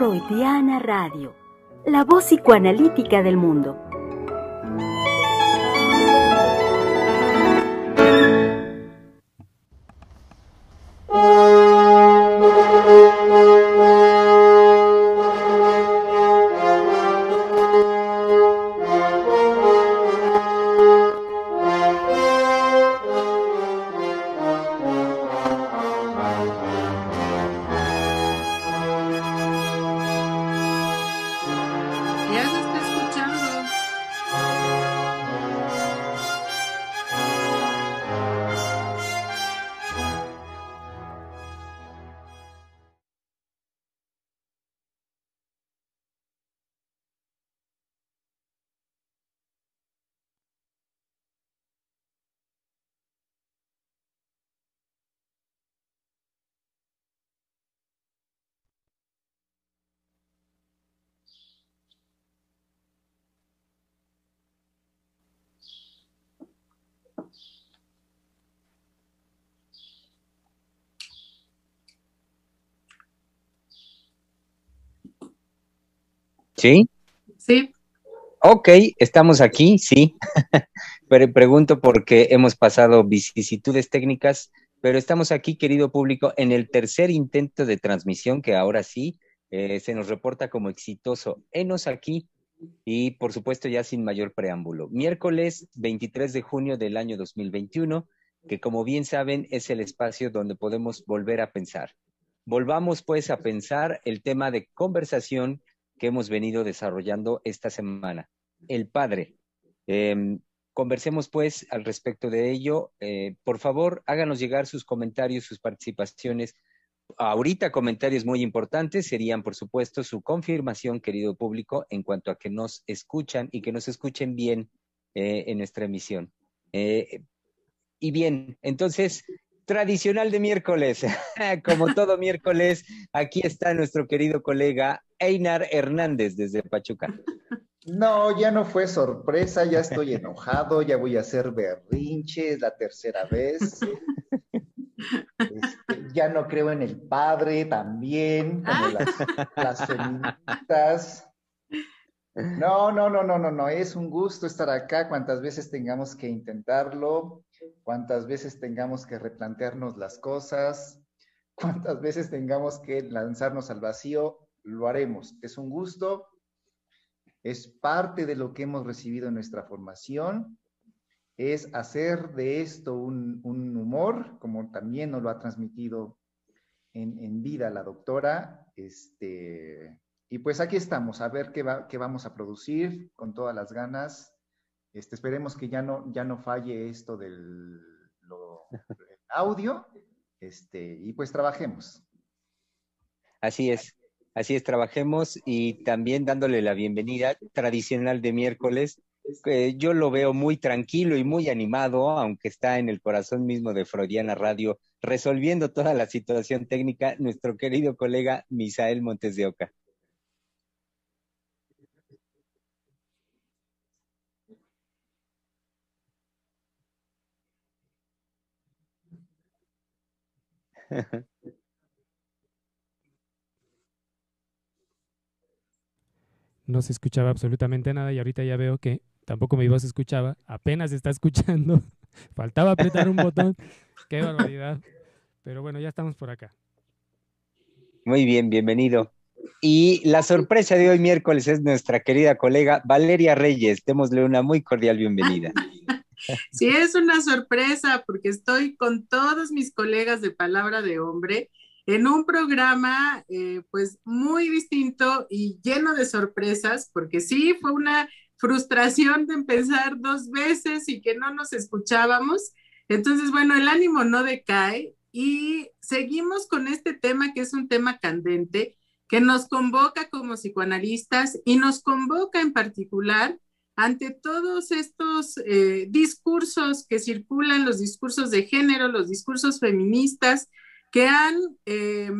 Freudiana Radio, la voz psicoanalítica del mundo. ¿Sí? Sí. Ok, estamos aquí, sí. pero pregunto porque hemos pasado vicisitudes técnicas, pero estamos aquí, querido público, en el tercer intento de transmisión que ahora sí eh, se nos reporta como exitoso. Enos aquí y por supuesto ya sin mayor preámbulo. Miércoles 23 de junio del año 2021, que como bien saben es el espacio donde podemos volver a pensar. Volvamos pues a pensar el tema de conversación que hemos venido desarrollando esta semana. El padre. Em, conversemos pues al respecto de ello. Eh, por favor, háganos llegar sus comentarios, sus participaciones. Ahorita comentarios muy importantes serían, por supuesto, su confirmación, querido público, en cuanto a que nos escuchan y que nos escuchen bien eh, en nuestra emisión. Eh, y bien, entonces, tradicional de miércoles. Como todo miércoles, aquí está nuestro querido colega Einar Hernández desde Pachuca. No, ya no fue sorpresa, ya estoy enojado, ya voy a hacer berrinche, es la tercera vez. Este, ya no creo en el padre también, como las, las feministas. No, no, no, no, no, no, es un gusto estar acá cuantas veces tengamos que intentarlo cuántas veces tengamos que replantearnos las cosas, cuántas veces tengamos que lanzarnos al vacío, lo haremos. Es un gusto, es parte de lo que hemos recibido en nuestra formación, es hacer de esto un, humor, como también nos lo ha transmitido en, vida la doctora. Este, y pues aquí estamos, a ver qué, qué vamos a producir con todas las ganas este, esperemos que ya no, ya no falle esto del audio. Este, y pues trabajemos. Así es, así es, trabajemos y también dándole la bienvenida tradicional de miércoles. yo lo veo muy tranquilo y muy animado, aunque está en el corazón mismo de Freudiana Radio, resolviendo toda la situación técnica, nuestro querido colega Misael Montes de Oca. No se escuchaba absolutamente nada y ahorita ya veo que tampoco mi voz se escuchaba, apenas está escuchando. Faltaba apretar un botón. Qué barbaridad. Pero bueno, ya estamos por acá. Muy bien, bienvenido. Y la sorpresa de hoy miércoles es nuestra querida colega Valeria Reyes. Démosle una muy cordial bienvenida. Sí, es una sorpresa porque estoy con todos mis colegas de Palabra de Hombre en un programa eh, pues muy distinto y lleno de sorpresas, porque sí, fue una frustración de empezar dos veces y que no nos escuchábamos. Entonces, bueno, el ánimo no decae y seguimos con este tema que es un tema candente que nos convoca como psicoanalistas y nos convoca en particular ante todos estos eh, discursos que circulan, los discursos de género, los discursos feministas, que han, eh,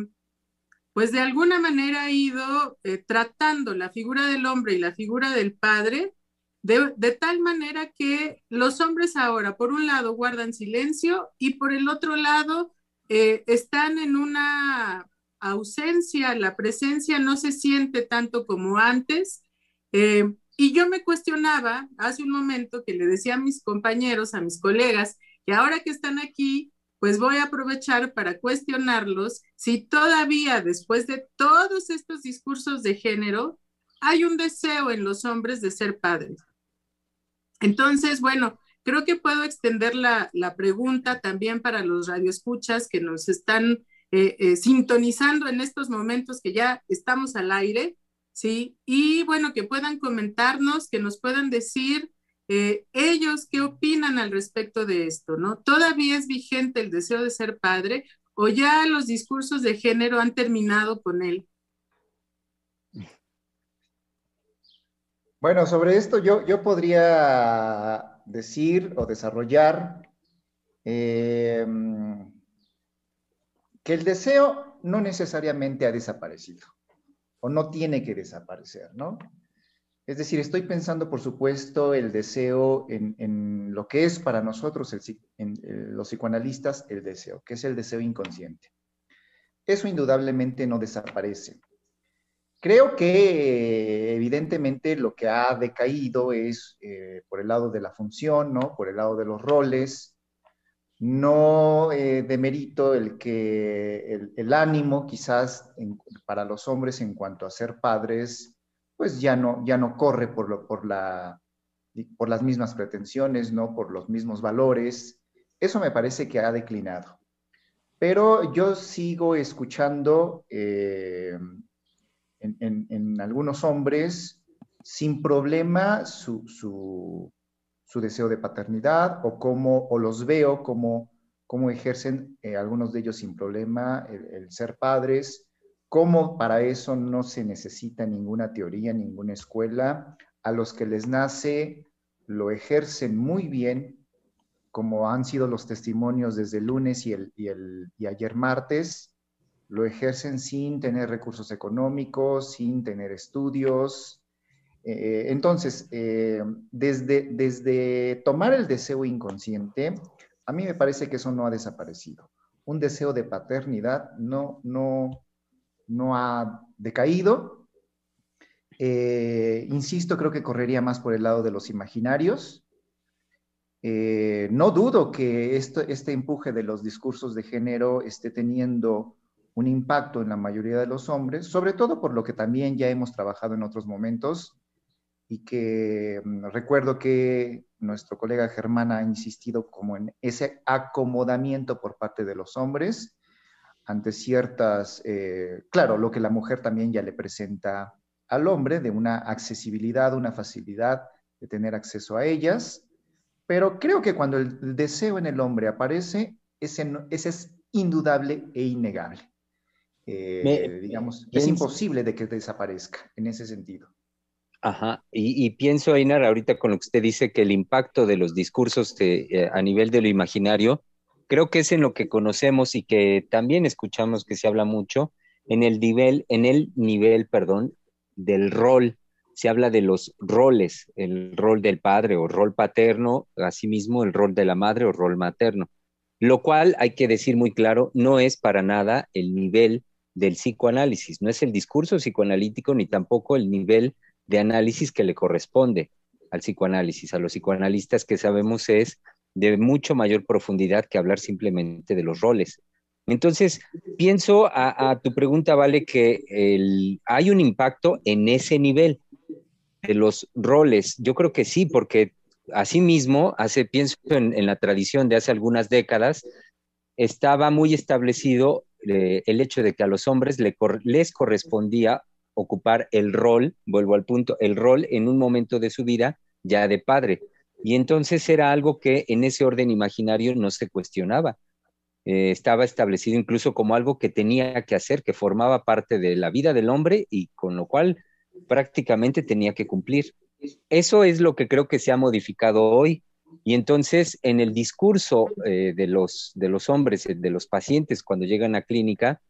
pues de alguna manera, ido eh, tratando la figura del hombre y la figura del padre de, tal manera que los hombres ahora, por un lado, guardan silencio y por el otro lado, están en una ausencia, la presencia no se siente tanto como antes. Eh, y yo me cuestionaba hace un momento que le decía a mis compañeros, a mis colegas, que ahora que están aquí, pues voy a aprovechar para cuestionarlos si todavía después de todos estos discursos de género hay un deseo en los hombres de ser padres. Entonces, bueno, creo que puedo extender la, pregunta también para los radioescuchas que nos están eh, eh, sintonizando en estos momentos que ya estamos al aire, ¿sí? Y bueno, que puedan comentarnos, que nos puedan decir eh, ellos, ¿qué opinan al respecto de esto? ¿no? ¿Todavía es vigente el deseo de ser padre o ya los discursos de género han terminado con él? Bueno, sobre esto yo, yo podría decir o desarrollar eh, que el deseo no necesariamente ha desaparecido o no tiene que desaparecer, ¿no? Es decir, estoy pensando, por supuesto, el deseo en, lo que es para nosotros, en, los psicoanalistas, el deseo, que es el deseo inconsciente. Eso indudablemente no desaparece. Creo que evidentemente lo que ha decaído es eh, por el lado de la función, ¿no? Por el lado de los roles. No eh, demerito el que el, ánimo quizás para los hombres en cuanto a ser padres pues ya no, ya no corre por, lo, por, la, por las mismas pretensiones, ¿no? por los mismos valores. Eso me parece que ha declinado. Pero yo sigo escuchando eh, en, algunos hombres sin problema su, deseo de paternidad o, como, o los veo como, como ejercen eh, algunos de ellos sin problema el ser padres cómo para eso no se necesita ninguna teoría, ninguna escuela. A los que les nace lo ejercen muy bien, como han sido los testimonios desde el lunes y, el, y, ayer martes, lo ejercen sin tener recursos económicos, sin tener estudios. Eh, entonces, eh, desde, desde tomar el deseo inconsciente, a mí me parece que eso no ha desaparecido. Un deseo de paternidad no, no, no ha decaído. Eh, insisto, creo que correría más por el lado de los imaginarios. No dudo que este empuje de los discursos de género esté teniendo un impacto en la mayoría de los hombres, sobre todo por lo que también ya hemos trabajado en otros momentos y que mm, recuerdo que nuestro colega Germán ha insistido como en ese acomodamiento por parte de los hombres ante ciertas, eh, claro, lo que la mujer también ya le presenta al hombre, de una accesibilidad, una facilidad de tener acceso a ellas, pero creo que cuando el deseo en el hombre aparece, ese, ese es indudable e innegable. Eh, digamos, es imposible de que desaparezca en ese sentido. Ajá, y, pienso, Einar, ahorita con lo que usted dice, que el impacto de los discursos eh, a nivel de lo imaginario creo que es en lo que conocemos y que también escuchamos que se habla mucho, en el nivel, en el nivel, perdón, del rol. Se habla de los roles, el rol del padre o rol paterno, asimismo el rol de la madre o rol materno, lo cual hay que decir muy claro, no es para nada el nivel del psicoanálisis, no es el discurso psicoanalítico ni tampoco el nivel de análisis que le corresponde al psicoanálisis. A los psicoanalistas que sabemos es de mucho mayor profundidad que hablar simplemente de los roles. Entonces, pienso a, tu pregunta, Vale, que hay un impacto en ese nivel de los roles. Yo creo que sí, porque asimismo, hace, pienso en, la tradición de hace algunas décadas, estaba muy establecido eh, el hecho de que a los hombres les correspondía ocupar el rol, vuelvo al punto, el rol en un momento de su vida ya de padre. Y entonces era algo que en ese orden imaginario no se cuestionaba. Eh, estaba establecido incluso como algo que tenía que hacer, que formaba parte de la vida del hombre y con lo cual prácticamente tenía que cumplir. Eso es lo que creo que se ha modificado hoy. Y entonces en el discurso eh, de, los, de los hombres, de los pacientes cuando llegan a clínica,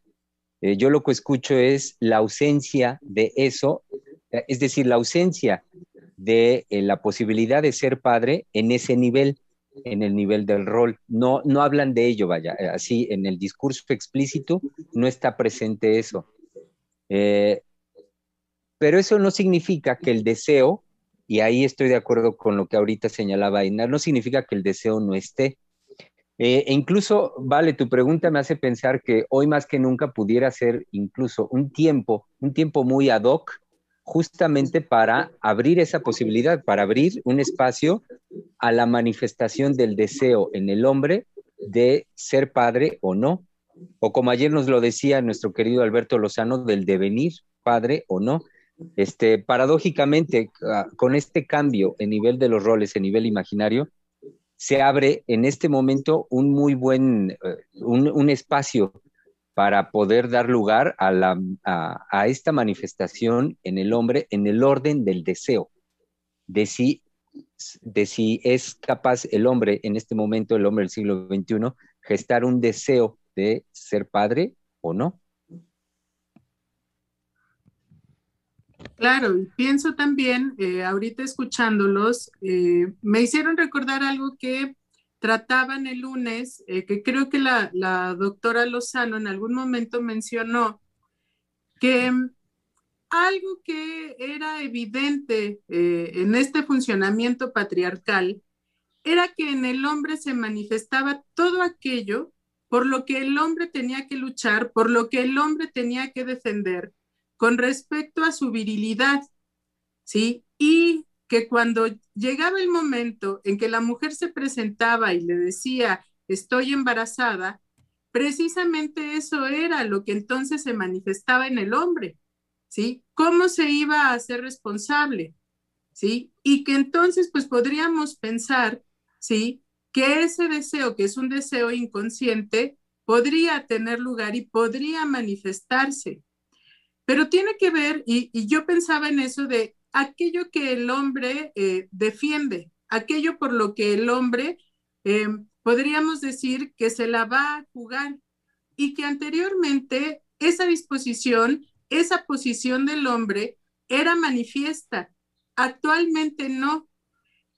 eh, yo lo que escucho es la ausencia de eso, es decir, la ausencia de eh, la posibilidad de ser padre en ese nivel. en el nivel del rol. No, no hablan de ello, vaya, eh, así en el discurso explícito no está presente eso. Eh, pero eso no significa que el deseo, y ahí estoy de acuerdo con lo que ahorita señalaba no significa que el deseo no esté. Eh, e incluso, vale, tu pregunta me hace pensar que hoy más que nunca pudiera ser incluso un tiempo, un tiempo muy ad hoc justamente para abrir esa posibilidad, para abrir un espacio a la manifestación del deseo en el hombre de ser padre o no, o como ayer nos lo decía nuestro querido Alberto Lozano, del devenir padre o no. Este, paradójicamente, ah, con este cambio en nivel de los roles, en nivel imaginario, se abre en este momento un muy buen, eh, un espacio para poder dar lugar a, la, a, esta manifestación en el hombre en el orden del deseo, de si, de si es capaz el hombre en este momento, el hombre del siglo XXI, gestar un deseo de ser padre o no. Claro, y pienso también, eh, ahorita escuchándolos, eh, me hicieron recordar algo que trataban el lunes, eh, que creo que la, doctora Lozano en algún momento mencionó, que mm, algo que era evidente eh, en este funcionamiento patriarcal era que en el hombre se manifestaba todo aquello por lo que el hombre tenía que luchar, por lo que el hombre tenía que defender con respecto a su virilidad, ¿sí? Y que cuando llegaba el momento en que la mujer se presentaba y le decía, estoy embarazada, precisamente eso era lo que entonces se manifestaba en el hombre, ¿sí? ¿Cómo se iba a hacer responsable? ¿Sí? Y que entonces pues podríamos pensar, ¿sí? Que ese deseo, que es un deseo inconsciente, podría tener lugar y podría manifestarse. Pero tiene que ver, y, yo pensaba en eso de aquello que el hombre eh, defiende, aquello por lo que el hombre eh, podríamos decir que se la va a jugar y que anteriormente esa disposición, esa posición del hombre era manifiesta. Actualmente no.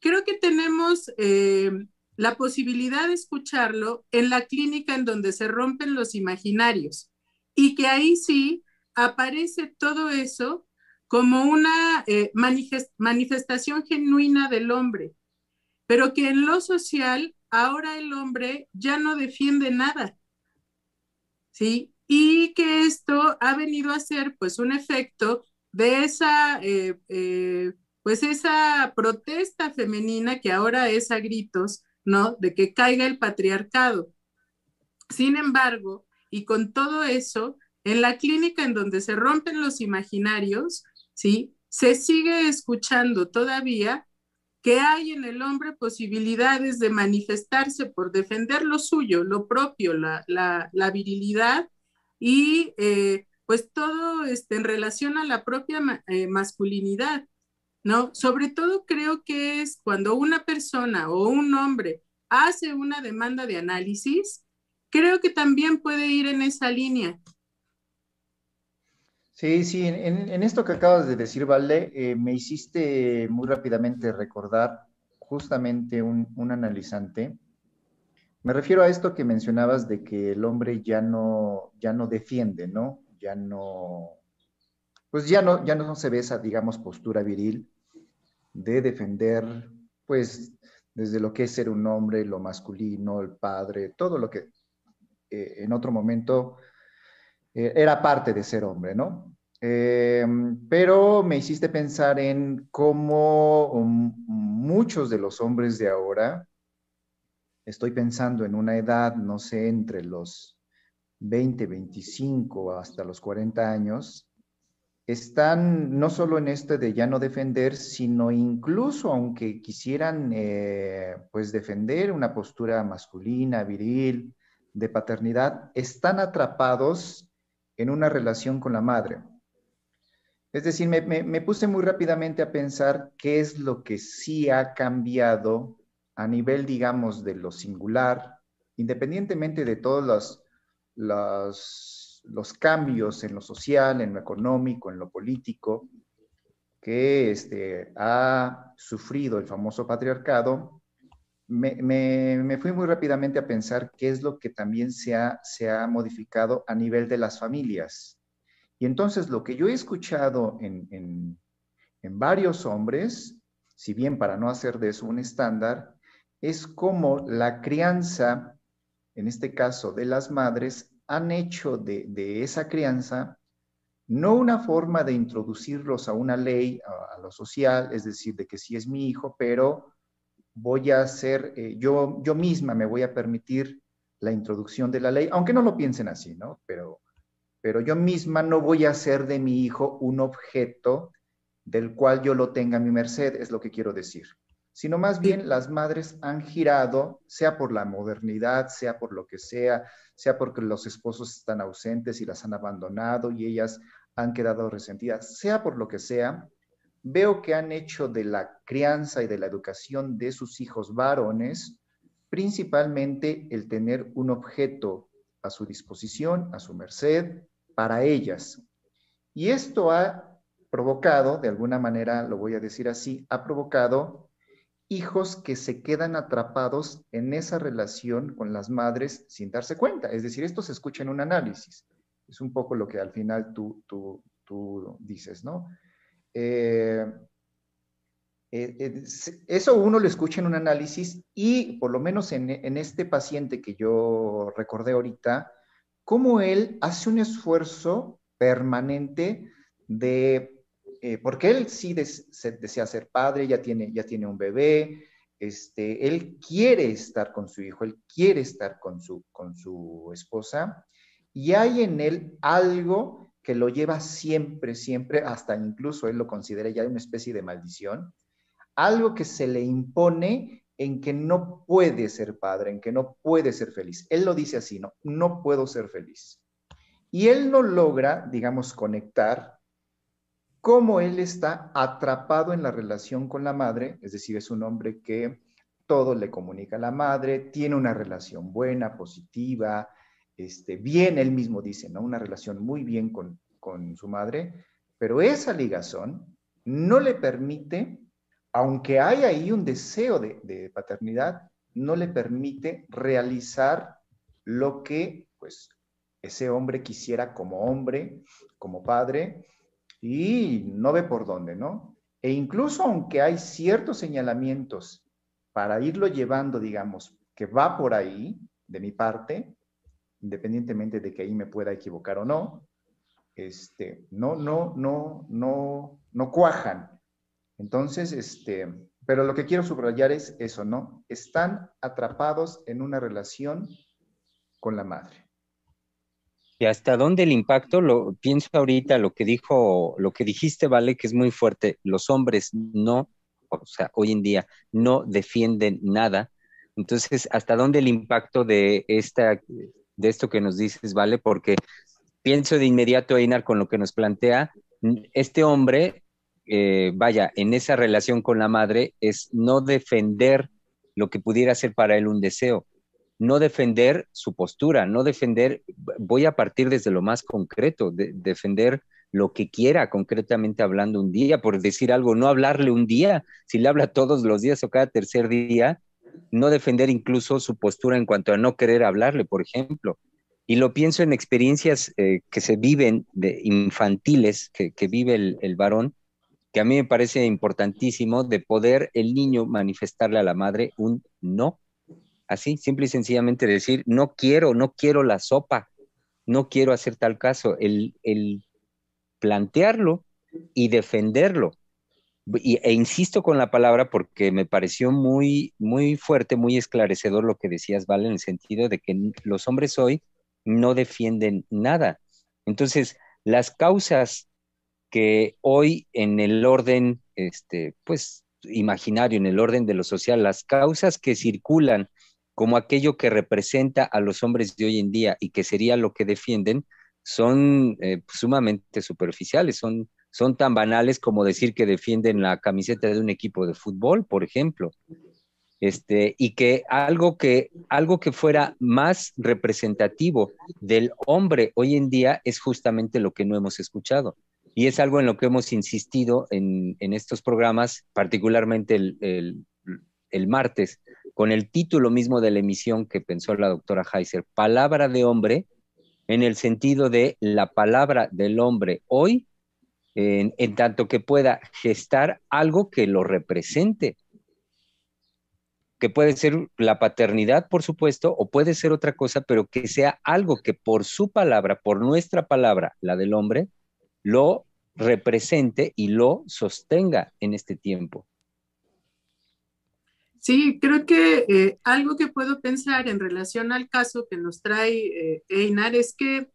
Creo que tenemos eh, la posibilidad de escucharlo en la clínica en donde se rompen los imaginarios y que ahí sí aparece todo eso como una eh, manifestación genuina del hombre, pero que en lo social ahora el hombre ya no defiende nada, ¿sí? Y que esto ha venido a ser pues un efecto de esa, eh, eh, pues esa protesta femenina que ahora es a gritos, ¿no? De que caiga el patriarcado. Sin embargo, y con todo eso, en la clínica en donde se rompen los imaginarios, ¿sí? Se sigue escuchando todavía que hay en el hombre posibilidades de manifestarse por defender lo suyo, lo propio, la, virilidad y eh, pues todo este, en relación a la propia eh, masculinidad, ¿no? Sobre todo creo que es cuando una persona o un hombre hace una demanda de análisis, creo que también puede ir en esa línea Sí, sí, en, esto que acabas de decir, Valde, eh, me hiciste muy rápidamente recordar justamente un, analizante. Me refiero a esto que mencionabas de que el hombre ya no, ya no defiende, ¿no? Ya no, pues ya no, ya no se ve esa, digamos, postura viril de defender, pues, desde lo que es ser un hombre, lo masculino, el padre, todo lo que eh, en otro momento eh, era parte de ser hombre, ¿no? Eh, pero me hiciste pensar en cómo um, muchos de los hombres de ahora, estoy pensando en una edad, no sé, entre los 20, 25 hasta los 40 años, están no solo en este de ya no defender, sino incluso aunque quisieran eh, pues defender una postura masculina, viril, de paternidad, están atrapados en una relación con la madre. Es decir, me, puse muy rápidamente a pensar qué es lo que sí ha cambiado a nivel, digamos, de lo singular, independientemente de todos los, los, los cambios en lo social, en lo económico, en lo político, que este, ha sufrido el famoso patriarcado, me, fui muy rápidamente a pensar qué es lo que también se ha, se ha modificado a nivel de las familias. Y entonces lo que yo he escuchado en, en varios hombres, si bien para no hacer de eso un estándar, es como la crianza, en este caso de las madres, han hecho de, esa crianza no una forma de introducirlos a una ley, a, lo social, es decir, de que sí es mi hijo, pero voy a hacer, eh, yo, yo misma me voy a permitir la introducción de la ley, aunque no lo piensen así, ¿no? Pero, pero yo misma no voy a hacer de mi hijo un objeto del cual yo lo tenga a mi merced, es lo que quiero decir. Sino más bien las madres han girado, sea por la modernidad, sea por lo que sea, sea porque los esposos están ausentes y las han abandonado y ellas han quedado resentidas, sea por lo que sea, veo que han hecho de la crianza y de la educación de sus hijos varones principalmente el tener un objeto a su disposición, a su merced, para ellas. Y esto ha provocado, de alguna manera, lo voy a decir así, ha provocado hijos que se quedan atrapados en esa relación con las madres sin darse cuenta. Es decir, esto se escucha en un análisis. Es un poco lo que al final tú, tú, tú dices, ¿no? Eh, eh, eh, eso uno lo escucha en un análisis y por lo menos en, este paciente que yo recordé ahorita, cómo él hace un esfuerzo permanente de porque él sí desea ser padre, ya tiene, ya tiene un bebé, este, él quiere estar con su hijo, él quiere estar con su, con su esposa, y hay en él algo que lo lleva siempre, siempre, hasta incluso él lo considera ya una especie de maldición, algo que se le impone en que no puede ser padre, en que no puede ser feliz. Él lo dice así, no, no puedo ser feliz. Y él no logra, digamos, conectar cómo él está atrapado en la relación con la madre, es decir, es un hombre que todo le comunica a la madre, tiene una relación buena, positiva, este, bien, él mismo dice, ¿no? Una relación muy bien con, su madre, pero esa ligazón no le permite, aunque hay ahí un deseo de, de paternidad, no le permite realizar lo que, pues, ese hombre quisiera como hombre, como padre, y no ve por dónde, ¿no? E incluso aunque hay ciertos señalamientos para irlo llevando, digamos, que va por ahí, de mi parte, independientemente de que ahí me pueda equivocar o no, este, no, no, no, no, no cuajan. Entonces, este, pero lo que quiero subrayar es eso, ¿no? Están atrapados en una relación con la madre. Y hasta dónde el impacto, lo pienso ahorita, lo que dijo, lo que dijiste, vale, que es muy fuerte. Los hombres no, o sea, hoy en día no defienden nada. Entonces, ¿hasta dónde el impacto de esta, de esto que nos dices, vale? Porque pienso de inmediato, Einar, con lo que nos plantea, este hombre, eh, vaya, en esa relación con la madre, es no defender lo que pudiera ser para él un deseo no defender su postura, no defender, voy a partir desde lo más concreto, de, defender lo que quiera concretamente hablando un día, por decir algo, no hablarle un día, si le habla todos los días o cada tercer día, no defender incluso su postura en cuanto a no querer hablarle, por ejemplo. Y lo pienso en experiencias eh, que se viven de infantiles, que, vive el, el varón, que a mí me parece importantísimo de poder el niño manifestarle a la madre un no Así, simple y sencillamente decir, no quiero, no quiero la sopa, no quiero hacer tal caso. El, plantearlo y defenderlo. E insisto con la palabra porque me pareció muy, muy fuerte, muy esclarecedor lo que decías, Vale, en el sentido de que los hombres hoy no defienden nada. Entonces, las causas que hoy en el orden, este, pues, imaginario, en el orden de lo social, las causas que circulan como aquello que representa a los hombres de hoy en día y que sería lo que defienden, son eh, sumamente superficiales, son, son tan banales como decir que defienden la camiseta de un equipo de fútbol, por ejemplo. Este, y que algo que algo que fuera más representativo del hombre hoy en día es justamente lo que no hemos escuchado. Y es algo en lo que hemos insistido en, estos programas, particularmente el, el martes, con el título mismo de la emisión que pensó la doctora Heiser, palabra de hombre, en el sentido de la palabra del hombre hoy, en, tanto que pueda gestar algo que lo represente que puede ser la paternidad, por supuesto, o puede ser otra cosa, pero que sea algo que por su palabra, por nuestra palabra, la del hombre, lo represente y lo sostenga en este tiempo. Sí, creo que eh, algo que puedo pensar en relación al caso que nos trae eh, Einar es que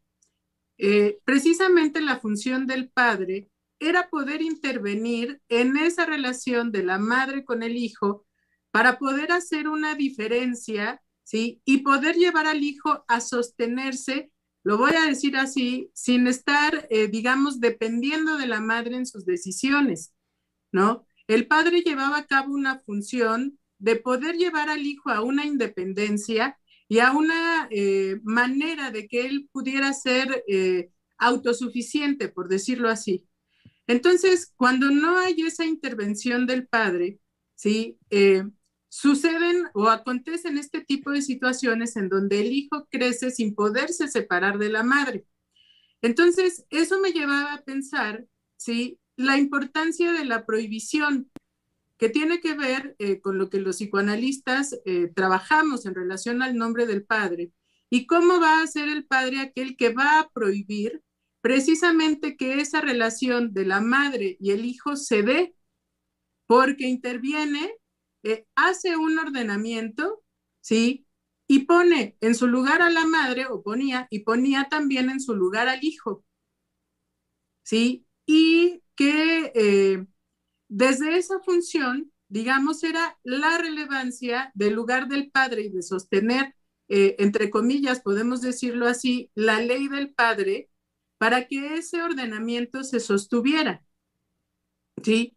eh, precisamente la función del padre era poder intervenir en esa relación de la madre con el hijo para poder hacer una diferencia, ¿sí? Y poder llevar al hijo a sostenerse, lo voy a decir así, sin estar, digamos, dependiendo de la madre en sus decisiones, ¿no? El padre llevaba a cabo una función de poder llevar al hijo a una independencia y a una eh, manera de que él pudiera ser eh, autosuficiente, por decirlo así. Entonces, cuando no hay esa intervención del padre, ¿sí? Eh, suceden o acontecen este tipo de situaciones en donde el hijo crece sin poderse separar de la madre. Entonces, eso me llevaba a pensar, ¿sí? La importancia de la prohibición, que tiene que ver eh, con lo que los psicoanalistas eh, trabajamos en relación al nombre del padre y cómo va a ser el padre aquel que va a prohibir precisamente que esa relación de la madre y el hijo se dé, porque interviene, eh, hace un ordenamiento, ¿sí? Y pone en su lugar a la madre, o ponía, y ponía también en su lugar al hijo, ¿sí? Y que desde esa función, digamos, era la relevancia del lugar del padre y de sostener, eh, entre comillas, podemos decirlo así, la ley del padre para que ese ordenamiento se sostuviera. ¿Sí?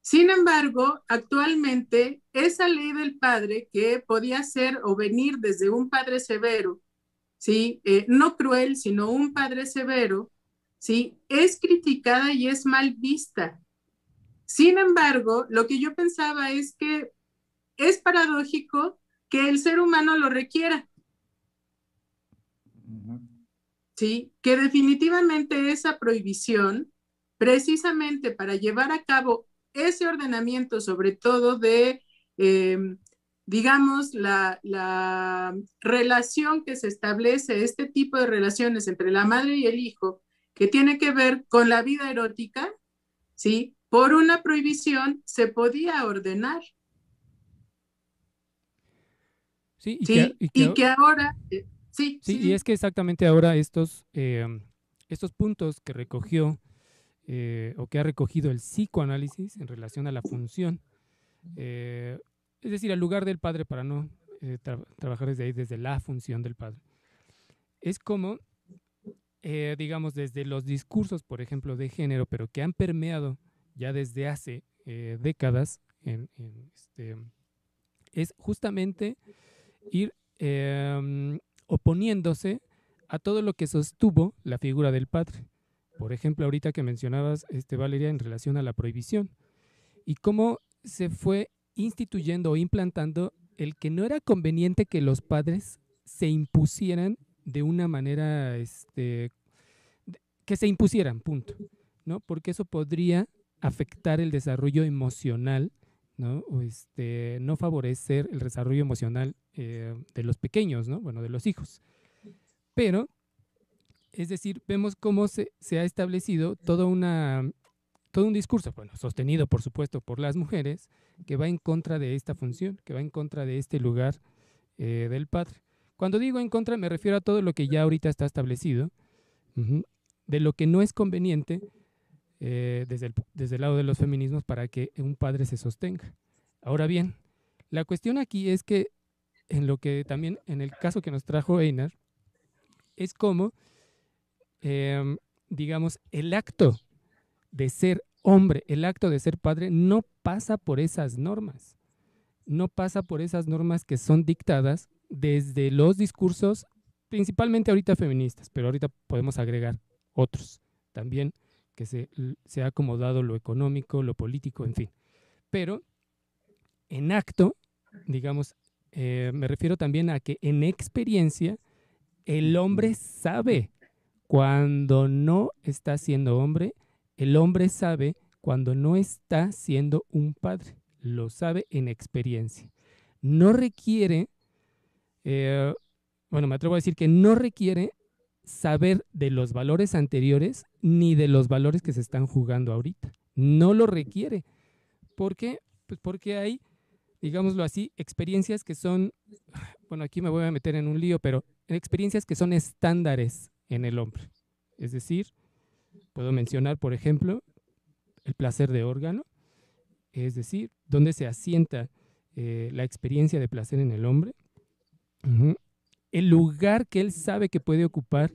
Sin embargo, actualmente esa ley del padre que podía ser o venir desde un padre severo, ¿sí? Eh, no cruel, sino un padre severo, ¿sí? Es criticada y es mal vista sin embargo, lo que yo pensaba es que es paradójico que el ser humano lo requiera. Sí, que definitivamente esa prohibición, precisamente para llevar a cabo ese ordenamiento, sobre todo de, em, digamos, la, la relación que se establece, este tipo de relaciones entre la madre y el hijo, que tiene que ver con la vida erótica, ¿sí? Por una prohibición se podía ordenar. Sí, y, que, ahora, eh, sí, sí, y es que exactamente ahora estos, em, estos puntos que recogió eh, o que ha recogido el psicoanálisis en relación a la función, eh, es decir, al lugar del padre para no trabajar desde ahí, desde la función del padre, es como, digamos, desde los discursos, por ejemplo, de género, pero que han permeado ya desde hace eh, décadas este, es justamente ir em, oponiéndose a todo lo que sostuvo la figura del padre. Por ejemplo, ahorita que mencionabas, este, Valeria, en relación a la prohibición y cómo se fue instituyendo o implantando el que no era conveniente que los padres se impusieran de una manera, este, que se impusieran, punto, ¿no? Porque eso podría afectar el desarrollo emocional, ¿no? O este, no favorecer el desarrollo emocional eh, de los pequeños, ¿no? Bueno, de los hijos. Pero, es decir, vemos cómo se, se ha establecido todo, una, todo un discurso, bueno, sostenido por supuesto por las mujeres, que va en contra de esta función, que va en contra de este lugar eh, del padre. Cuando digo en contra me refiero a todo lo que ya ahorita está establecido, de lo que no es conveniente eh, desde, el, desde el lado de los feminismos para que un padre se sostenga. Ahora bien, la cuestión aquí es que en lo que también, en el caso que nos trajo Einar, es como, em, digamos, el acto de ser hombre, el acto de ser padre, no pasa por esas normas. No pasa por esas normas que son dictadas desde los discursos, principalmente ahorita feministas, pero ahorita podemos agregar otros también que se, se ha acomodado lo económico, lo político, en fin. Pero en acto digamos, eh, me refiero también a que en experiencia el hombre sabe cuando no está siendo hombre, el hombre sabe cuando no está siendo un padre, lo sabe en experiencia. No requiere, eh, bueno, me atrevo a decir que no requiere saber de los valores anteriores ni de los valores que se están jugando ahorita. No lo requiere. ¿Por qué? Pues porque hay, digámoslo así, experiencias que son, bueno, aquí me voy a meter en un lío, pero experiencias que son estándares en el hombre. Es decir, puedo mencionar, por ejemplo, el placer de órgano, es decir, dónde se asienta eh, la experiencia de placer en el hombre, el lugar que él sabe que puede ocupar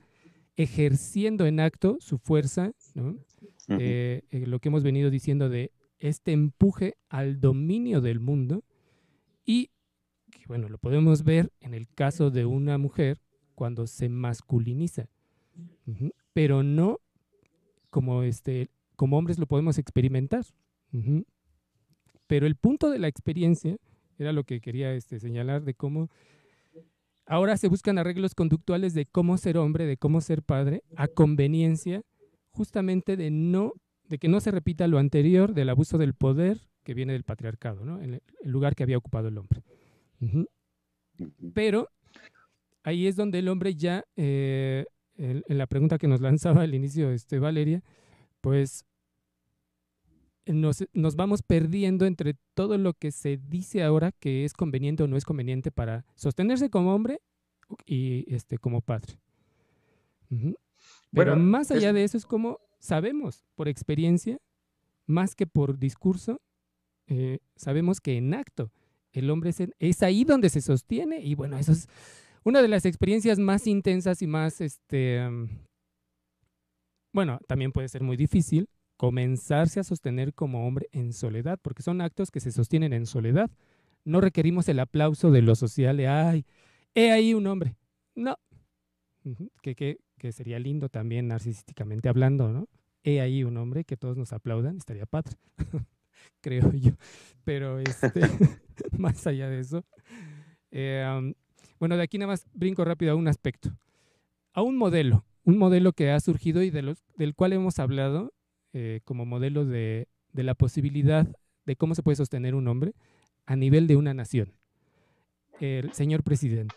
ejerciendo en acto su fuerza, eh, eh, lo que hemos venido diciendo de este empuje al dominio del mundo y que, bueno, lo podemos ver en el caso de una mujer cuando se masculiniza, pero no como, este, como hombres lo podemos experimentar. Pero el punto de la experiencia era lo que quería este, señalar de cómo ahora se buscan arreglos conductuales de cómo ser hombre, de cómo ser padre, a conveniencia justamente de no de que no se repita lo anterior del abuso del poder que viene del patriarcado, ¿no? en el lugar que había ocupado el hombre. Pero ahí es donde el hombre ya, eh, en, la pregunta que nos lanzaba al inicio este, Valeria, pues nos, nos, vamos perdiendo entre todo lo que se dice ahora que es conveniente o no es conveniente para sostenerse como hombre y este, como padre. Pero más allá de eso es como sabemos por experiencia, más que por discurso, eh, sabemos que en acto el hombre es, ahí donde se sostiene y bueno, eso es una de las experiencias más intensas y más, este, bueno, también puede ser muy difícil comenzarse a sostener como hombre en soledad, porque son actos que se sostienen en soledad. No requerimos el aplauso de lo social de, ay, he ahí un hombre. No, que, que, que sería lindo también narcisísticamente hablando, ¿no? He ahí un hombre que todos nos aplaudan, estaría padre, creo yo. Pero este, más allá de eso, eh, bueno, de aquí nada más brinco rápido a un aspecto, a un modelo, un modelo que ha surgido y de los, del cual hemos hablado eh, como modelo de, de la posibilidad de cómo se puede sostener un hombre a nivel de una nación. El señor presidente.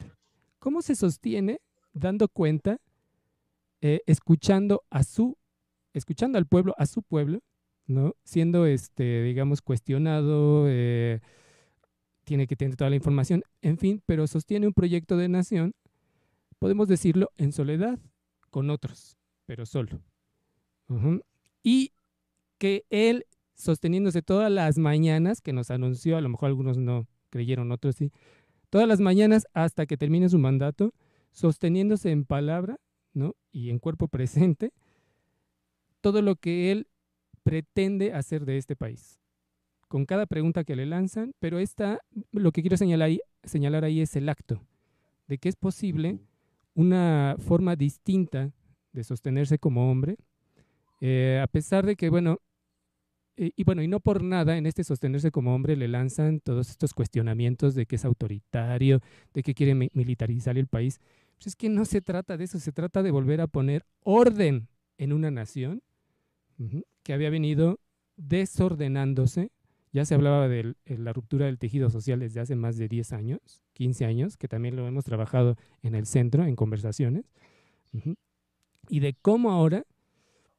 ¿Cómo se sostiene dando cuenta eh, escuchando a su, escuchando al pueblo, a su pueblo, ¿no? Siendo, este, digamos, cuestionado, eh, tiene que tener toda la información, en fin, pero sostiene un proyecto de nación, podemos decirlo, en soledad, con otros, pero solo. Y que él, sosteniéndose todas las mañanas, que nos anunció, a lo mejor algunos no creyeron, otros sí, todas las mañanas hasta que termine su mandato, sosteniéndose en palabra, y en cuerpo presente todo lo que él pretende hacer de este país. Con cada pregunta que le lanzan, pero esta, lo que quiero señalar ahí, señalar ahí es el acto, de que es posible una forma distinta de sostenerse como hombre, eh, a pesar de que, bueno, eh, y bueno, y no por nada en este sostenerse como hombre le lanzan todos estos cuestionamientos de que es autoritario, de que quiere militarizar el país. Pues es que no se trata de eso, se trata de volver a poner orden en una nación que había venido desordenándose. Ya se hablaba de la ruptura del tejido social desde hace más de 10 años, 15 años, que también lo hemos trabajado en el centro, en conversaciones. Y de cómo ahora,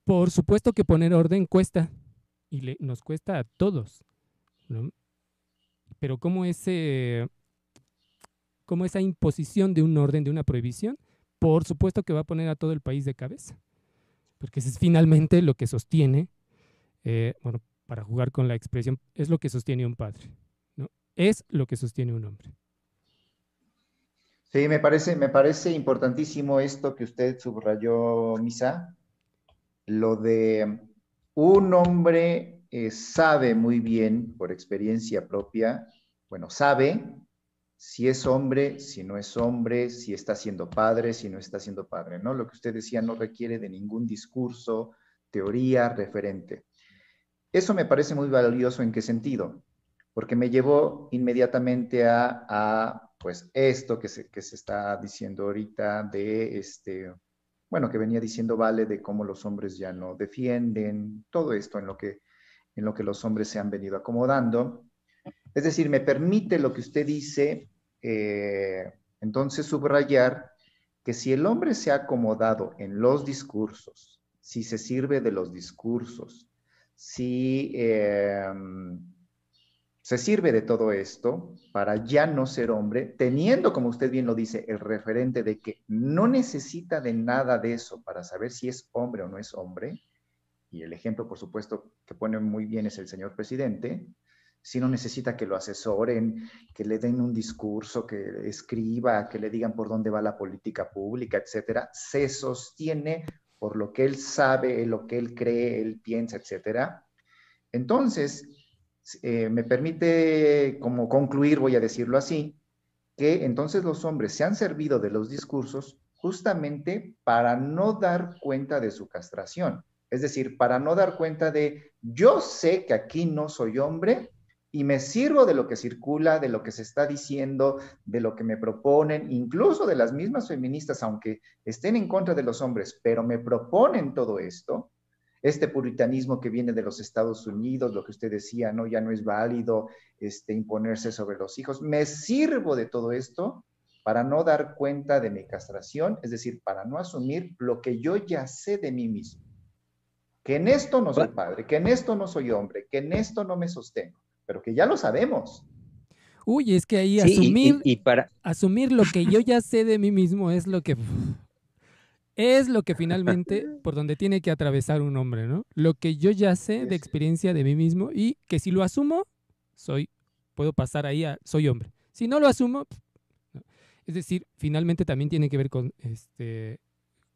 por supuesto que poner orden cuesta, y le, nos cuesta a todos. Pero cómo ese como esa imposición de un orden, de una prohibición, por supuesto que va a poner a todo el país de cabeza, porque es finalmente lo que sostiene, eh, bueno, para jugar con la expresión, es lo que sostiene un padre, ¿no? Es lo que sostiene un hombre. Sí, me parece, me parece importantísimo esto que usted subrayó, Misa, lo de un hombre eh, sabe muy bien por experiencia propia, bueno, sabe si es hombre, si no es hombre, si está siendo padre, si no está siendo padre, ¿no? Lo que usted decía no requiere de ningún discurso, teoría, referente. Eso me parece muy valioso en qué sentido? porque me llevó inmediatamente a, pues esto que se, que se está diciendo ahorita de este, bueno, que venía diciendo Vale de cómo los hombres ya no defienden, todo esto en lo que, en lo que los hombres se han venido acomodando. Es decir, me permite lo que usted dice, eh, entonces subrayar que si el hombre se ha acomodado en los discursos, si se sirve de los discursos, si em, se sirve de todo esto para ya no ser hombre, teniendo, como usted bien lo dice, el referente de que no necesita de nada de eso para saber si es hombre o no es hombre, y el ejemplo, por supuesto, que pone muy bien es el señor presidente, si no necesita que lo asesoren, que le den un discurso, que escriba, que le digan por dónde va la política pública, etcétera, se sostiene por lo que él sabe, lo que él cree, él piensa, etcétera. Entonces, eh, me permite como concluir, voy a decirlo así, que entonces los hombres se han servido de los discursos justamente para no dar cuenta de su castración. Es decir, para no dar cuenta de, yo sé que aquí no soy hombre y me sirvo de lo que circula, de lo que se está diciendo, de lo que me proponen, incluso de las mismas feministas, aunque estén en contra de los hombres, pero me proponen todo esto, este puritanismo que viene de los Estados Unidos, lo que usted decía, no, ya no es válido este, imponerse sobre los hijos. Me sirvo de todo esto para no dar cuenta de mi castración, es decir, para no asumir lo que yo ya sé de mí mismo. Que en esto no soy padre, que en esto no soy hombre, que en esto no me sostengo, pero que ya lo sabemos. Uy, es que ahí asumir, para... asumir lo que yo ya sé de mí mismo es lo que es lo que finalmente por donde tiene que atravesar un hombre, ¿no? Lo que yo ya sé de experiencia de mí mismo y que si lo asumo, soy, puedo pasar ahí a, soy hombre. Si no lo asumo, es decir, finalmente también tiene que ver con, este,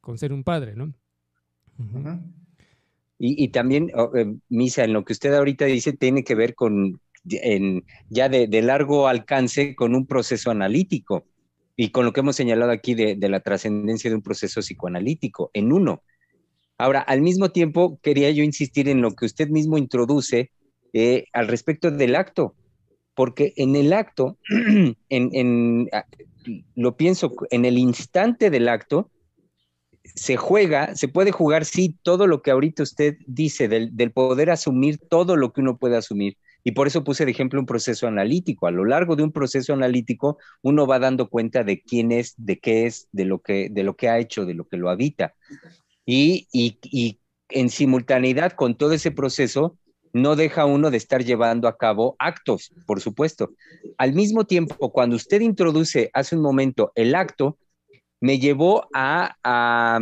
con ser un padre, ¿no? y, también, oh, eh, Misa, en lo que usted ahorita dice, tiene que ver con, ya de largo alcance, con un proceso analítico y con lo que hemos señalado aquí de, la trascendencia de un proceso psicoanalítico en uno. Ahora, al mismo tiempo, quería yo insistir en lo que usted mismo introduce eh, al respecto del acto, porque en el acto, en, ah, lo pienso, en el instante del acto, se juega, se puede jugar, sí, todo lo que ahorita usted dice, del poder asumir todo lo que uno puede asumir, y por eso puse de ejemplo un proceso analítico. A lo largo de un proceso analítico, uno va dando cuenta de quién es, de qué es, de lo que, de lo que ha hecho, de lo que lo habita. Y, y, en simultaneidad con todo ese proceso, no deja uno de estar llevando a cabo actos, por supuesto. Al mismo tiempo, cuando usted introduce hace un momento el acto, me llevó a, a,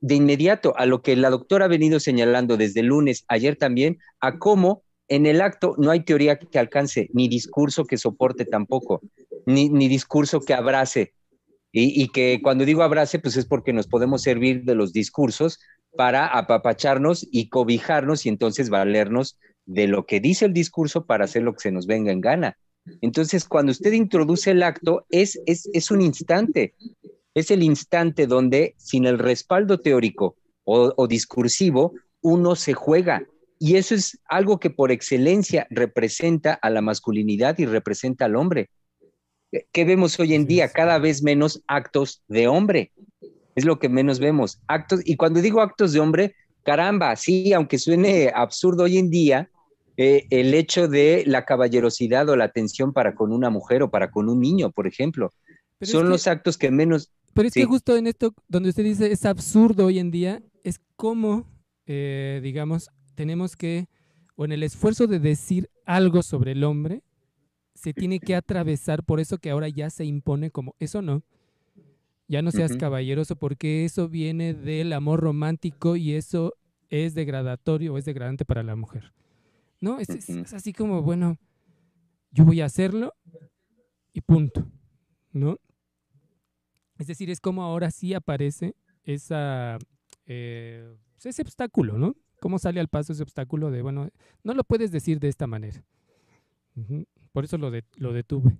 de inmediato a lo que la doctora ha venido señalando desde lunes, ayer también, a cómo en el acto no hay teoría que alcance, ni discurso que soporte tampoco, ni, discurso que abrace. Y, que cuando digo abrace, pues es porque nos podemos servir de los discursos para apapacharnos y cobijarnos y entonces valernos de lo que dice el discurso para hacer lo que se nos venga en gana. Entonces, cuando usted introduce el acto, es, es, un instante, es el instante donde sin el respaldo teórico o discursivo, uno se juega, y eso es algo que por excelencia representa a la masculinidad y representa al hombre. ¿Qué vemos hoy en día? Cada vez menos actos de hombre. Es lo que menos vemos. Actos, y cuando digo actos de hombre, caramba, sí, aunque suene absurdo hoy en día, eh, el hecho de la caballerosidad o la atención para con una mujer o para con un niño, por ejemplo, son los actos que menos... Pero es que justo en esto, donde usted dice es absurdo hoy en día, es como, eh, digamos, tenemos que, o en el esfuerzo de decir algo sobre el hombre, se tiene que atravesar por eso que ahora ya se impone como, eso no, ya no seas caballeroso porque eso viene del amor romántico y eso es degradatorio o es degradante para la mujer. ¿No? Es, es, así como, bueno, yo voy a hacerlo y punto, ¿no? Es decir, es como ahora sí aparece esa, eh, pues ese obstáculo, ¿no? ¿Cómo sale al paso ese obstáculo de, bueno, no lo puedes decir de esta manera? Por eso lo, de, lo detuve.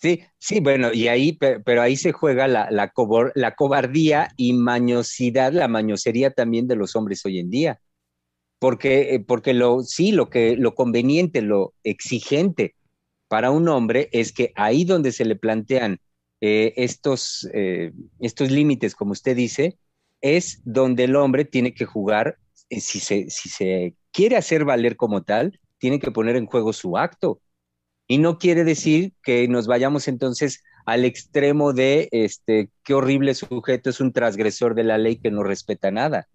Sí, sí, bueno, y ahí, pero, ahí se juega la, la, la, cobardía y mañosidad, la mañosería también de los hombres hoy en día. porque, eh, porque lo, sí, lo, que, lo conveniente, lo exigente para un hombre es que ahí donde se le plantean eh, estos, eh, estos límites, como usted dice, es donde el hombre tiene que jugar, si, se, si se quiere hacer valer como tal, tiene que poner en juego su acto. Y no quiere decir que nos vayamos entonces al extremo de este qué horrible sujeto es un transgresor de la ley que no respeta nada.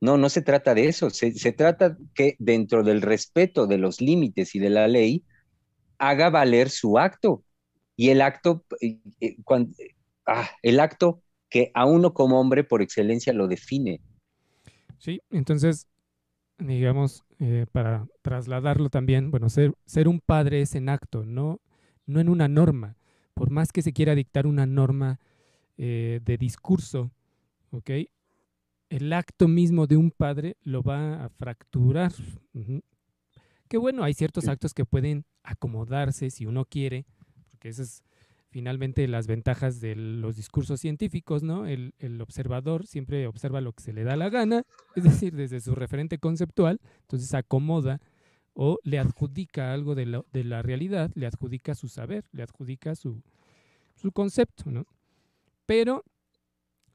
No, no se trata de eso. Se, trata que dentro del respeto de los límites y de la ley haga valer su acto. Y el acto, eh, eh, ah, el acto que a uno como hombre por excelencia lo define. Sí, entonces, digamos, eh, para trasladarlo también, bueno, ser, ser un padre es en acto, no, no en una norma. Por más que se quiera dictar una norma de discurso, ¿ok? el acto mismo de un padre lo va a fracturar. Que bueno, hay ciertos actos que pueden acomodarse si uno quiere, porque esas es finalmente las ventajas de los discursos científicos, ¿no? El, observador siempre observa lo que se le da la gana, es decir, desde su referente conceptual, entonces acomoda o le adjudica algo de, de la realidad, le adjudica su saber, le adjudica su, su concepto, ¿no? Pero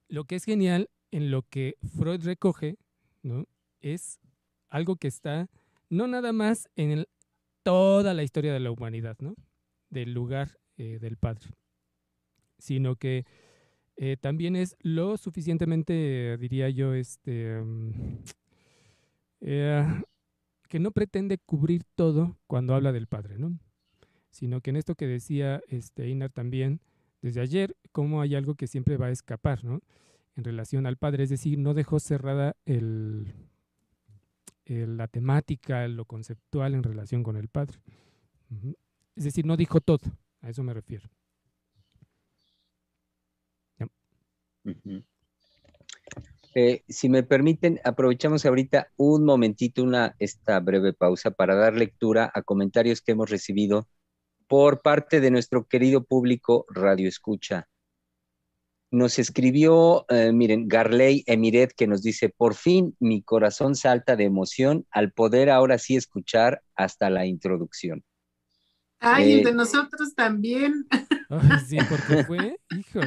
lo que es genial en lo que Freud recoge, ¿no? Es algo que está no nada más en toda la historia de la humanidad, ¿no? Del lugar eh, del Padre, sino que eh, también es lo suficientemente, diría yo, este, mm, eh, que no pretende cubrir todo cuando habla del Padre, ¿no? Sino que en esto que decía este, Einar también desde ayer, como hay algo que siempre va a escapar, ¿no? en relación al Padre, es decir, no dejó cerrada el, la temática, lo conceptual en relación con el Padre. Es decir, no dijo todo, a eso me refiero. Eh, si me permiten, aprovechamos ahorita un momentito, una, esta breve pausa para dar lectura a comentarios que hemos recibido por parte de nuestro querido público Radio Escucha nos escribió, eh, miren, Garley Emiret, que nos dice, por fin mi corazón salta de emoción al poder ahora sí escuchar hasta la introducción. Ay, el de eh, nosotros también. Ay, sí, porque fue, hijo,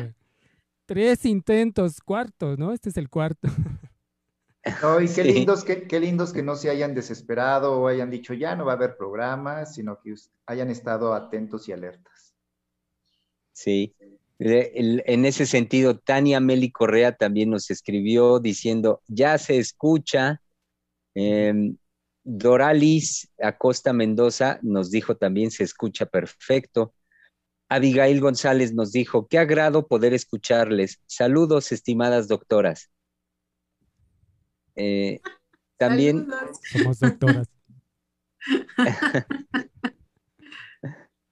tres intentos, cuarto, ¿no? Este es el cuarto. Ay, qué lindos, qué, qué lindos que no se hayan desesperado o hayan dicho ya no va a haber programa, sino que hayan estado atentos y alertas. Sí, en ese sentido, Tania Meli Correa también nos escribió diciendo, ya se escucha. Em, Doralis Acosta Mendoza nos dijo también, se escucha perfecto. Abigail González nos dijo, qué agrado poder escucharles. Saludos, estimadas doctoras. Eh, también... Somos doctoras.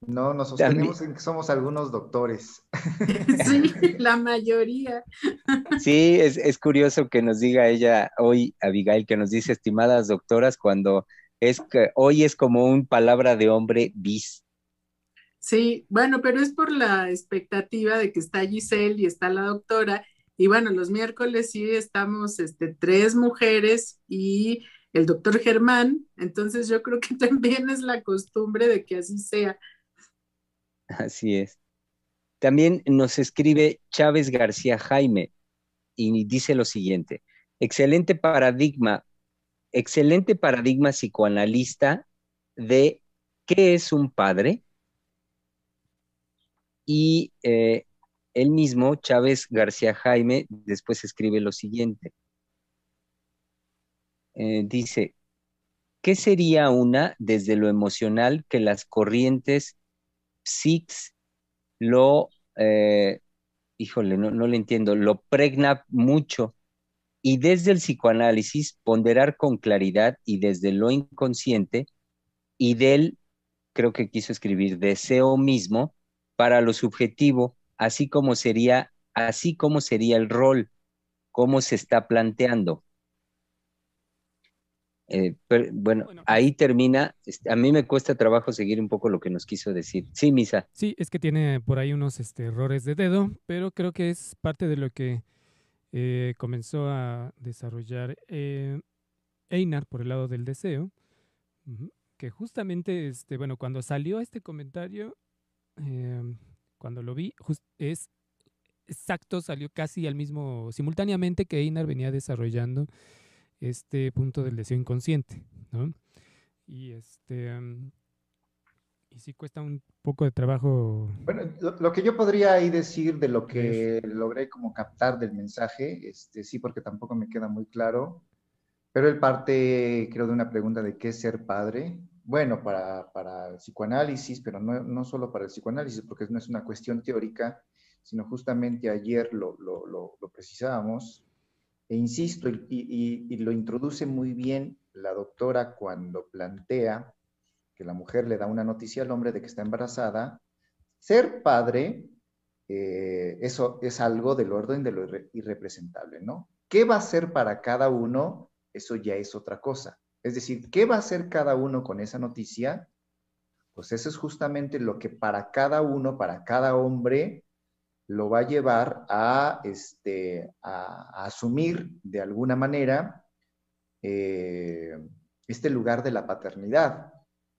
No, nos sostenemos en que somos algunos doctores. Sí, la mayoría. Sí, es, curioso que nos diga ella hoy, Abigail, que nos dice estimadas doctoras, cuando es que hoy es como un palabra de hombre bis. Sí, bueno, pero es por la expectativa de que está Giselle y está la doctora. Y bueno, los miércoles sí estamos este, tres mujeres y el doctor Germán. Entonces yo creo que también es la costumbre de que así sea. Así es. También nos escribe Chávez García Jaime y dice lo siguiente, excelente paradigma, excelente paradigma psicoanalista de qué es un padre. Y eh, él mismo, Chávez García Jaime, después escribe lo siguiente. Eh, dice, ¿qué sería una desde lo emocional que las corrientes Six lo, eh, híjole, no, no le entiendo, lo pregna mucho y desde el psicoanálisis ponderar con claridad y desde lo inconsciente y del, creo que quiso escribir, deseo mismo para lo subjetivo, así como sería, así como sería el rol, cómo se está planteando. Eh, bueno, ahí termina. Este, a mí me cuesta trabajo seguir un poco lo que nos quiso decir. Sí, Misa. Sí, es que tiene por ahí unos este, errores de dedo, pero creo que es parte de lo que eh, comenzó a desarrollar. Eh, Einar por el lado del deseo, que justamente, este, bueno, cuando salió este comentario, em, cuando lo vi, es exacto, salió casi al mismo, simultáneamente que Einar venía desarrollando este punto del deseo inconsciente, ¿no? Y este, em, y sí cuesta un poco de trabajo. Bueno, lo, que yo podría ahí decir de lo que logré como captar del mensaje, este, sí, porque tampoco me queda muy claro, pero el parte, creo, de una pregunta de qué es ser padre. Bueno, para, para el psicoanálisis, pero no, no, solo para el psicoanálisis, porque no es una cuestión teórica, sino justamente ayer lo, lo, lo, precisábamos, e insisto, y, lo introduce muy bien la doctora cuando plantea la mujer le da una noticia al hombre de que está embarazada, ser padre, eh, eso es algo del orden de lo irrepresentable, ¿no? ¿Qué va a ser para cada uno? Eso ya es otra cosa. Es decir, ¿qué va a hacer cada uno con esa noticia? Pues eso es justamente lo que para cada uno, para cada hombre, lo va a llevar a, este, a, asumir de alguna manera eh, este lugar de la paternidad.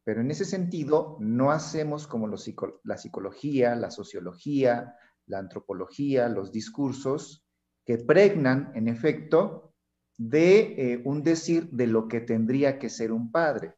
Pero en ese sentido, no hacemos como la psicología, la sociología, la antropología, los discursos que pregnan, en efecto, de eh, un decir de lo que tendría que ser un padre.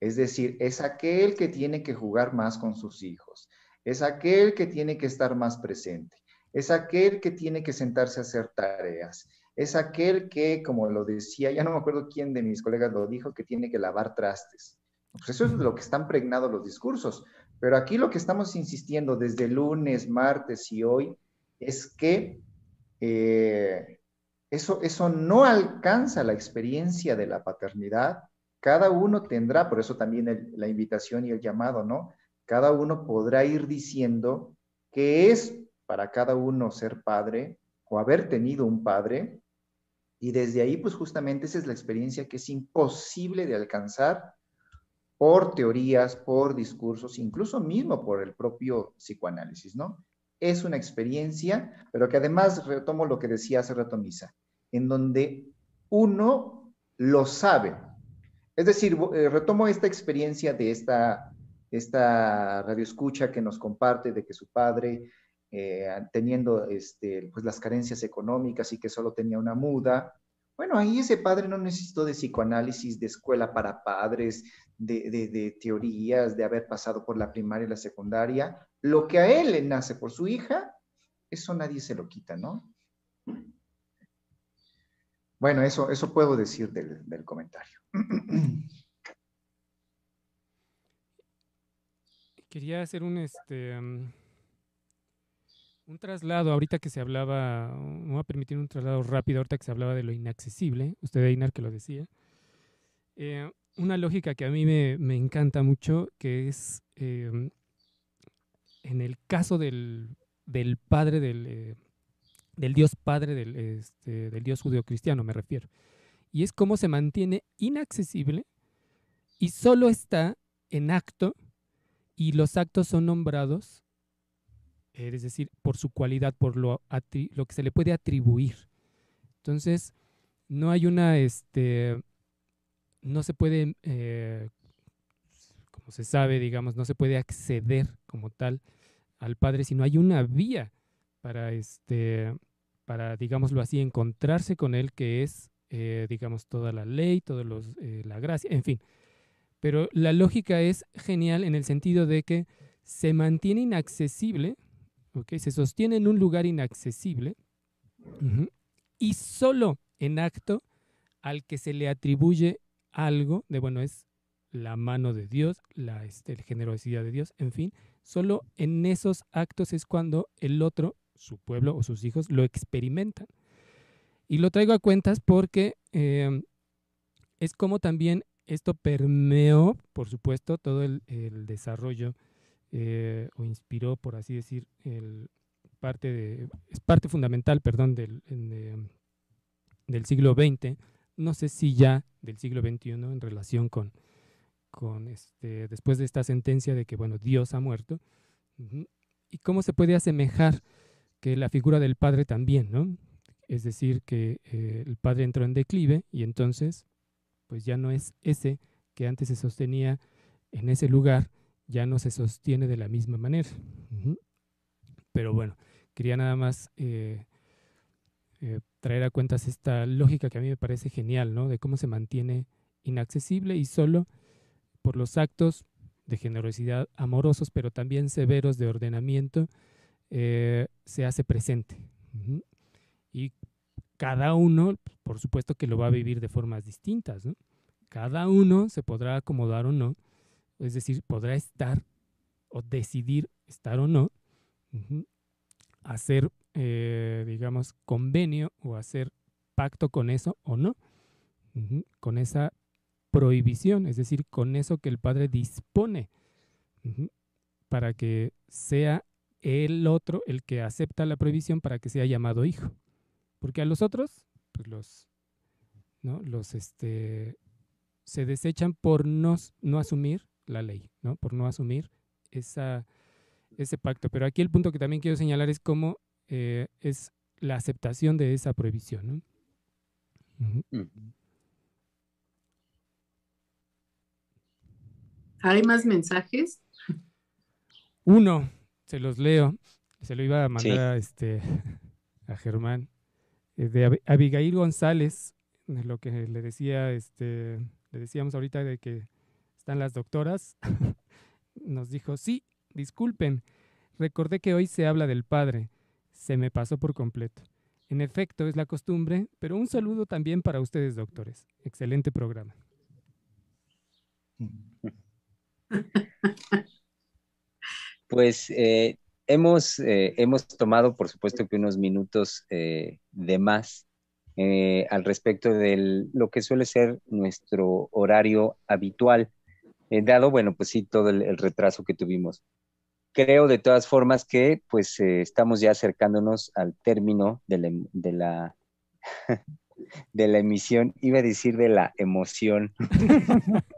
Es decir, es aquel que tiene que jugar más con sus hijos, es aquel que tiene que estar más presente, es aquel que tiene que sentarse a hacer tareas, es aquel que, como lo decía, ya no me acuerdo quién de mis colegas lo dijo, que tiene que lavar trastes. Pues eso es lo que están pregnados los discursos. Pero aquí lo que estamos insistiendo desde lunes, martes y hoy es que eh, eso, eso no alcanza la experiencia de la paternidad. Cada uno tendrá, por eso también la invitación y el llamado, ¿no? Cada uno podrá ir diciendo que es para cada uno ser padre o haber tenido un padre. Y desde ahí, pues justamente esa es la experiencia que es imposible de alcanzar por teorías, por discursos, incluso mismo por el propio psicoanálisis, ¿no? Es una experiencia, pero que además retomo lo que decía hace rato Misa, en donde uno lo sabe. Es decir, eh, retomo esta experiencia de esta, esta radioescucha que nos comparte de que su padre, eh, teniendo este, pues las carencias económicas y que solo tenía una muda, bueno, ahí ese padre no necesitó de psicoanálisis, de escuela para padres, de, teorías, de haber pasado por la primaria y la secundaria. Lo que a él le nace por su hija, eso nadie se lo quita, ¿no? Bueno, eso, eso puedo decir del, del comentario. Quería hacer un, este, um, un traslado, ahorita que se hablaba, me voy a permitir un traslado rápido, ahorita que se hablaba de lo inaccesible, usted Einar que lo decía. Eh, una lógica que a mí me, encanta mucho, que es em, en el caso del, padre, del, eh, del, Dios Padre, del, este, del Dios judío-cristiano, me refiero. Y es cómo se mantiene inaccesible y solo está en acto y los actos son nombrados es decir, por su cualidad, por lo, lo que se le puede atribuir. Entonces, no hay una, este, no se puede, eh, como se sabe, digamos, no se puede acceder como tal al Padre, sino hay una vía para, este, para, digámoslo así, encontrarse con Él, que es, eh, digamos, toda la ley, toda eh, la gracia, en fin. Pero la lógica es genial en el sentido de que se mantiene inaccesible se sostiene en un lugar inaccesible y solo en acto al que se le atribuye algo de, bueno, es la mano de Dios, la este, generosidad de Dios, en fin, solo en esos actos es cuando el otro, su pueblo o sus hijos, lo experimentan. Y lo traigo a cuentas porque em, es como también esto permeó, por supuesto, todo el, desarrollo eh, o inspiró, por así decir, el parte de, es parte fundamental, perdón, del, del siglo XX, no sé si ya del siglo XXI en relación con, con este, después de esta sentencia de que, bueno, Dios ha muerto, y cómo se puede asemejar que la figura del padre también, ¿no? Es decir, que eh, el padre entró en declive y entonces pues ya no es ese que antes se sostenía en ese lugar, ya no se sostiene de la misma manera. Pero bueno, quería nada más eh, eh, traer a cuentas esta lógica que a mí me parece genial, ¿no? De cómo se mantiene inaccesible y solo por los actos de generosidad amorosos, pero también severos de ordenamiento, eh, se hace presente. Y cada uno, por supuesto que lo va a vivir de formas distintas. ¿no? Cada uno se podrá acomodar o no, es decir, podrá estar o decidir estar o no, hacer, eh, digamos, convenio o hacer pacto con eso o no, con esa prohibición, es decir, con eso que el Padre dispone para que sea el otro el que acepta la prohibición para que sea llamado hijo. Porque a los otros, pues los, ¿no? los este, se desechan por no, no asumir la ley, ¿no? por no asumir esa, ese pacto. Pero aquí el punto que también quiero señalar es cómo eh, es la aceptación de esa prohibición. ¿Hay más mensajes? Uno, se los leo. Se lo iba a mandar a, este, a Germán. Eh, de Abigail González, lo que le decía, este, le decíamos ahorita de que están las doctoras, nos dijo, sí, disculpen, recordé que hoy se habla del Padre, se me pasó por completo. En efecto, es la costumbre, pero un saludo también para ustedes, doctores. Excelente programa. Pues eh, hemos, eh, hemos tomado, por supuesto, que unos minutos eh, de más al respecto de lo que suele ser nuestro horario habitual, dado, bueno, pues sí, todo el, retraso que tuvimos. Creo de todas formas que pues estamos ya acercándonos al término de la, de la, de la emisión, iba a decir de la emoción.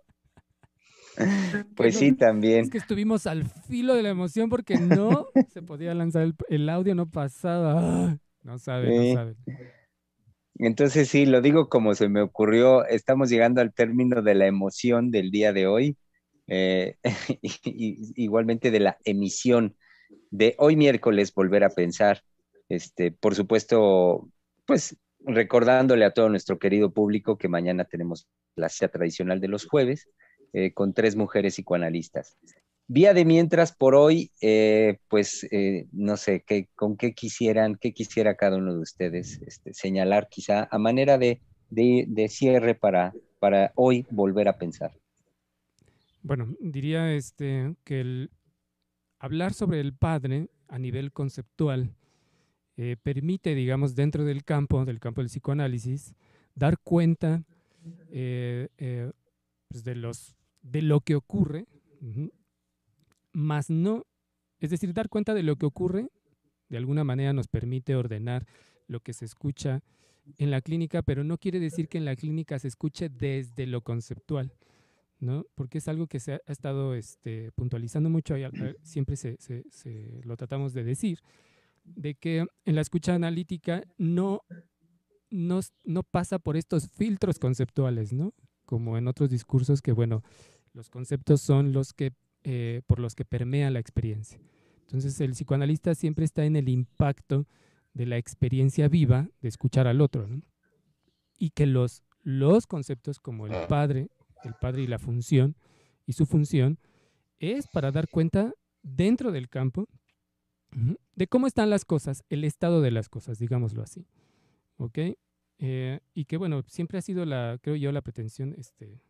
Pues sí, también. Es que estuvimos al filo de la emoción porque no se podía lanzar el, audio, no pasaba. No sabe, no sabe. Entonces sí, lo digo como se me ocurrió. Estamos llegando al término de la emoción del día de hoy. Eh, igualmente de la emisión de hoy miércoles, volver a pensar. Este, por supuesto, pues recordándole a todo nuestro querido público que mañana tenemos la cita tradicional de los jueves eh, con tres mujeres psicoanalistas. Vía de mientras, por hoy, eh, pues eh, no sé, ¿qué, ¿con qué quisieran, qué quisiera cada uno de ustedes este, señalar quizá a manera de, de, cierre para, para hoy volver a pensar? Bueno, diría este, que el hablar sobre el Padre a nivel conceptual permite, digamos, dentro del campo, del campo del psicoanálisis, dar cuenta pues, de los de lo que ocurre, más no, es decir, dar cuenta de lo que ocurre, de alguna manera nos permite ordenar lo que se escucha en la clínica, pero no quiere decir que en la clínica se escuche desde lo conceptual, ¿no? Porque es algo que se ha, estado este, puntualizando mucho, y siempre se, lo tratamos de decir, de que en la escucha analítica no, no, no pasa por estos filtros conceptuales, ¿no? Como en otros discursos que, bueno, los conceptos son los que, eh, por los que permea la experiencia. Entonces, el psicoanalista siempre está en el impacto de la experiencia viva de escuchar al otro, Y que los, los conceptos como el padre, el padre y la función, y su función, es para dar cuenta dentro del campo de cómo están las cosas, el estado de las cosas, digámoslo así. ¿Ok? Eh, y que bueno, siempre ha sido la, creo yo, la pretensión este,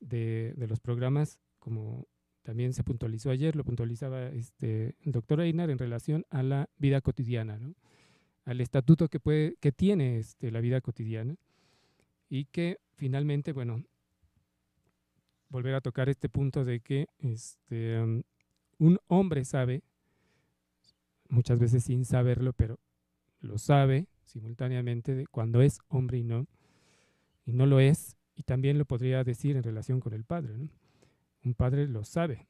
de, de, los programas, como también se puntualizó ayer, lo puntualizaba este, el doctor Einar en relación a la vida cotidiana, ¿no? al estatuto que, puede, que tiene este, la vida cotidiana y que finalmente, bueno, volver a tocar este punto de que este, um, un hombre sabe, muchas veces sin saberlo, pero lo sabe, simultáneamente de cuando es hombre y no, y no lo es, y también lo podría decir en relación con el padre. Un padre lo sabe,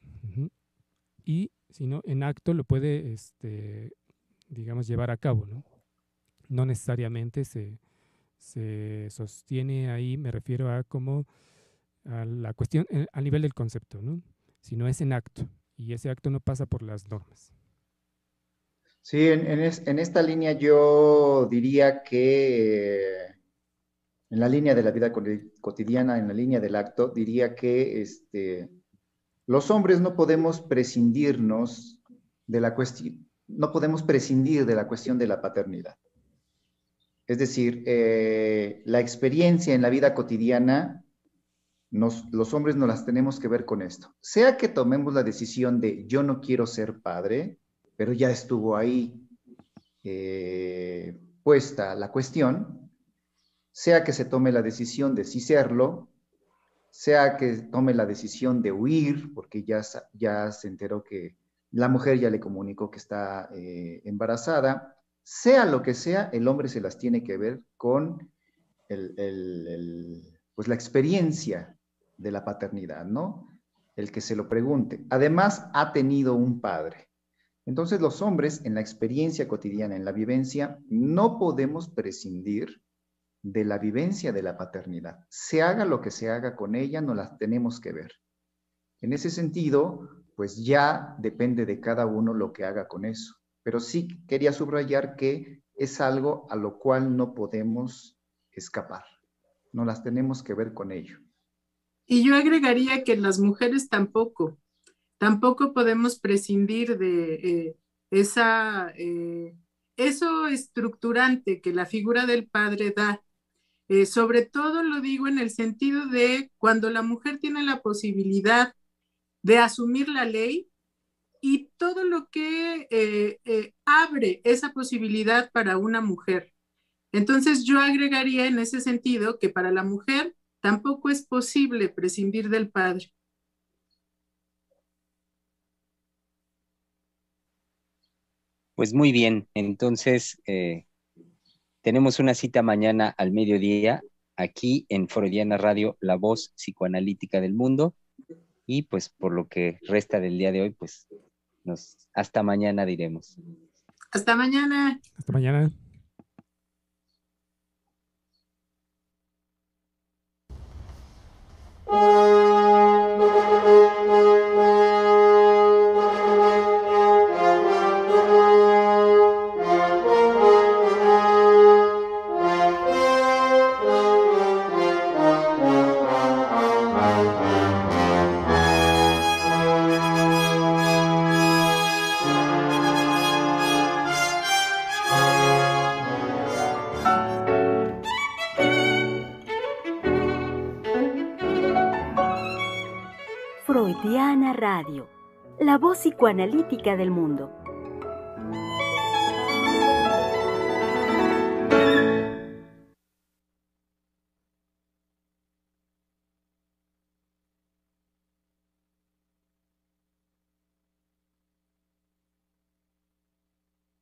y si no, en acto lo puede, este, digamos, llevar a cabo. No, no necesariamente se, se sostiene ahí, me refiero a como a la cuestión eh, a nivel del concepto, ¿no? Si no es en acto, y ese acto no pasa por las normas. Sí, en, esta línea yo diría que en la línea de la vida cotidiana, en la línea del acto, diría que este, los hombres no podemos prescindirnos de la cuestión, no podemos prescindir de la cuestión de la paternidad. Es decir, eh, la experiencia en la vida cotidiana, los hombres no las tenemos que ver con esto. Sea que tomemos la decisión de yo no quiero ser padre, pero ya estuvo ahí eh, puesta la cuestión, sea que se tome la decisión de sí serlo, sea que tome la decisión de huir, porque ya, ya se enteró que la mujer ya le comunicó que está eh, embarazada, sea lo que sea, el hombre se las tiene que ver con pues la experiencia de la paternidad, ¿no? El que se lo pregunte. Además, ha tenido un padre. Entonces, los hombres en la experiencia cotidiana, en la vivencia, no podemos prescindir de la vivencia de la paternidad. Se haga lo que se haga con ella, no las tenemos que ver. En ese sentido, pues ya depende de cada uno lo que haga con eso pero sí quería subrayar que es algo a lo cual no podemos escapar, no las tenemos que ver con ello. Y yo agregaría que las mujeres tampoco, tampoco podemos prescindir de eh, esa, eh, eso estructurante que la figura del padre da. Eh, sobre todo lo digo en el sentido de cuando la mujer tiene la posibilidad de asumir la ley, y todo lo que abre esa posibilidad para una mujer. Entonces yo agregaría en ese sentido que para la mujer tampoco es posible prescindir del padre. Pues muy bien, entonces eh, tenemos una cita mañana al mediodía aquí en Freudiana Radio, la voz psicoanalítica del mundo. Y pues por lo que resta del día de hoy, pues nos, hasta mañana diremos. Hasta mañana. Hasta mañana. Radio, la voz psicoanalítica del mundo.